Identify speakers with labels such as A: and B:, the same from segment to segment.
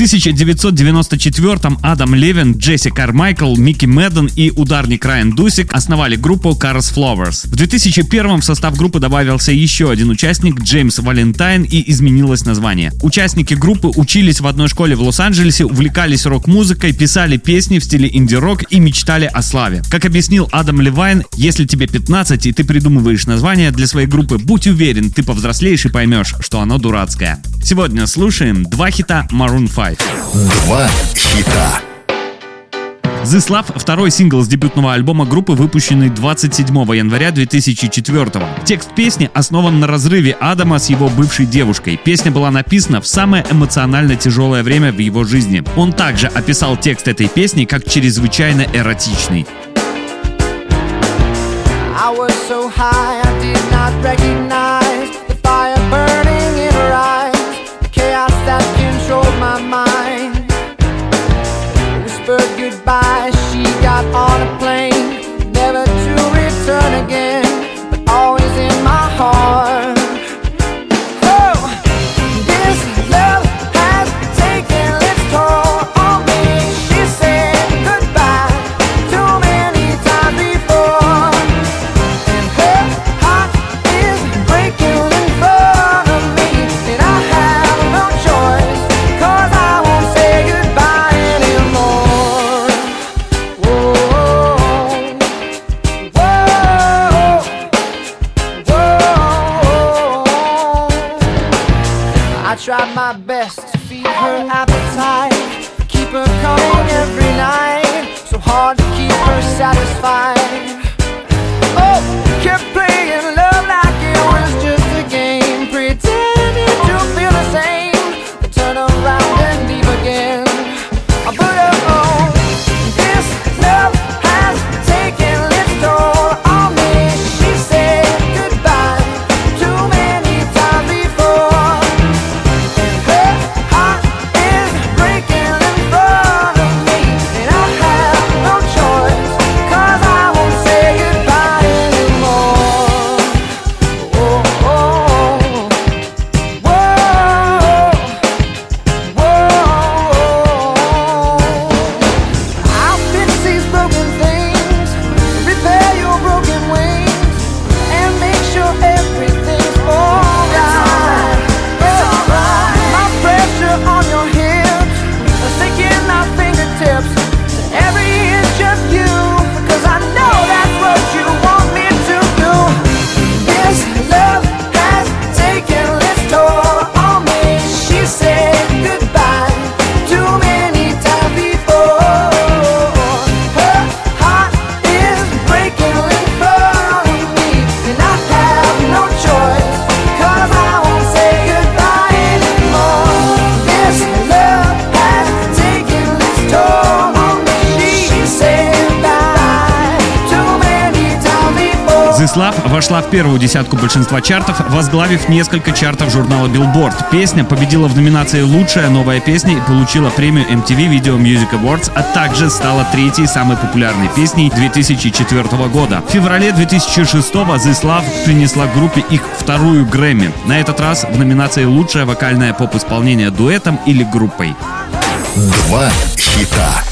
A: В 1994-м Адам Левин, Джесси Кармайкл, Микки Мэдден и ударник Райан Дусик основали группу Cars Flowers. В 2001-м в состав группы добавился еще один участник, Джеймс Валентайн, и изменилось название. Участники группы учились в одной школе в Лос-Анджелесе, увлекались рок-музыкой, писали песни в стиле инди-рок и мечтали о славе. Как объяснил Адам Левайн, если тебе 15 и ты придумываешь название для своей группы, будь уверен, ты повзрослеешь и поймешь, что оно дурацкое. Сегодня слушаем два хита Maroon 5.
B: Два хита.
A: The Slav — второй сингл с дебютного альбома группы, выпущенный 27 января 2004 Текст песни основан на разрыве Адама с его бывшей девушкой. Песня была написана в самое эмоционально тяжелое время в его жизни. Он также описал текст этой песни как чрезвычайно эротичный.
C: I was so high I did not recognize tried my best to feed her appetite. Keep her coming every night So hard to keep her satisfied The
A: Slav вошла в первую десятку большинства чартов, возглавив несколько чартов журнала Billboard. Песня победила в номинации «Лучшая новая песня» и получила премию MTV Video Music Awards, а также стала третьей самой популярной песней 2004 года. В феврале 2006 The Slav принесла группе их вторую Грэмми. На этот раз в номинации «Лучшее вокальное поп-исполнение дуэтом или группой».
B: Два хита.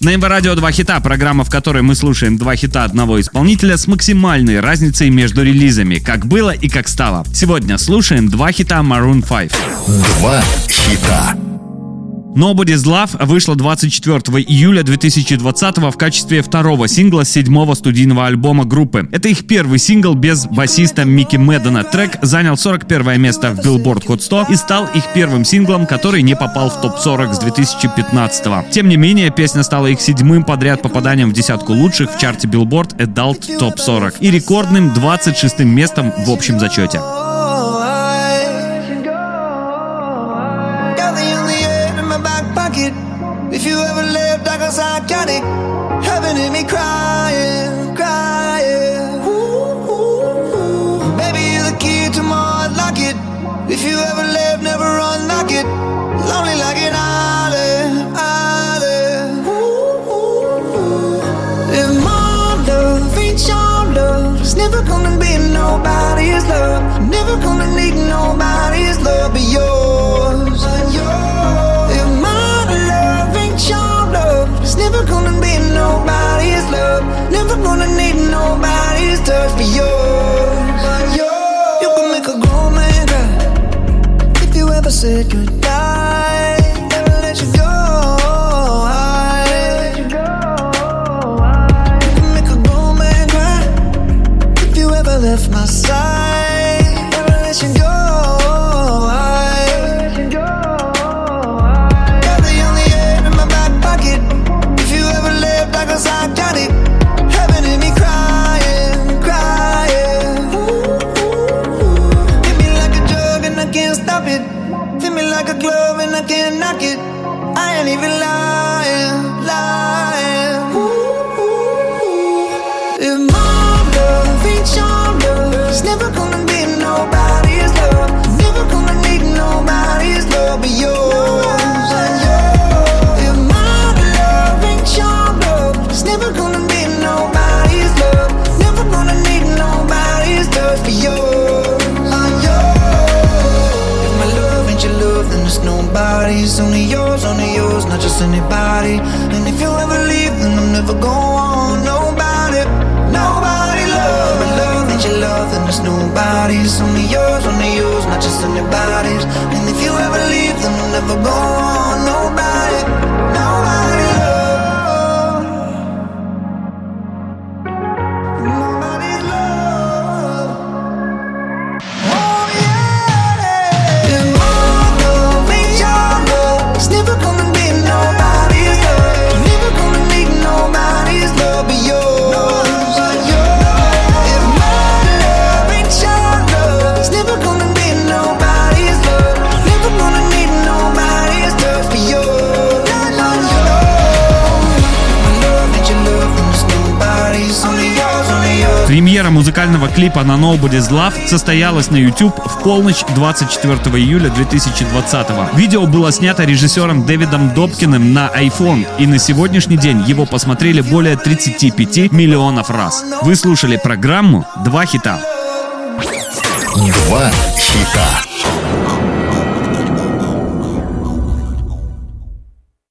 A: На МВ Радио «Два хита» — программа, в которой мы слушаем два хита одного исполнителя с максимальной разницей между релизами, как было и как стало. Сегодня слушаем два хита Maroon 5.
B: Два хита.
A: Nobody's Love вышла 24 июля 2020 в качестве второго сингла седьмого студийного альбома группы. Это их первый сингл без басиста Микки Мэддена. Трек занял 41 место в Billboard Hot 100 и стал их первым синглом, который не попал в топ-40 с 2015 Тем не менее, песня стала их седьмым подряд попаданием в десятку лучших в чарте Billboard Adult Top 40 и рекордным 26 местом в общем зачете.
D: gonna need nobody's love but yours. never go on. Nobody, nobody Love, my love that you love, and there's nobody's only yours, only yours, not just anybody's. And if you ever leave, then I'll never go on. Nobody.
A: Премьера музыкального клипа на Nobody's Love состоялась на YouTube в полночь 24 июля 2020 года. Видео было снято режиссером Дэвидом Добкиным на iPhone, и на сегодняшний день его посмотрели более 35 миллионов раз. Вы слушали программу «Два хита».
B: Два хита.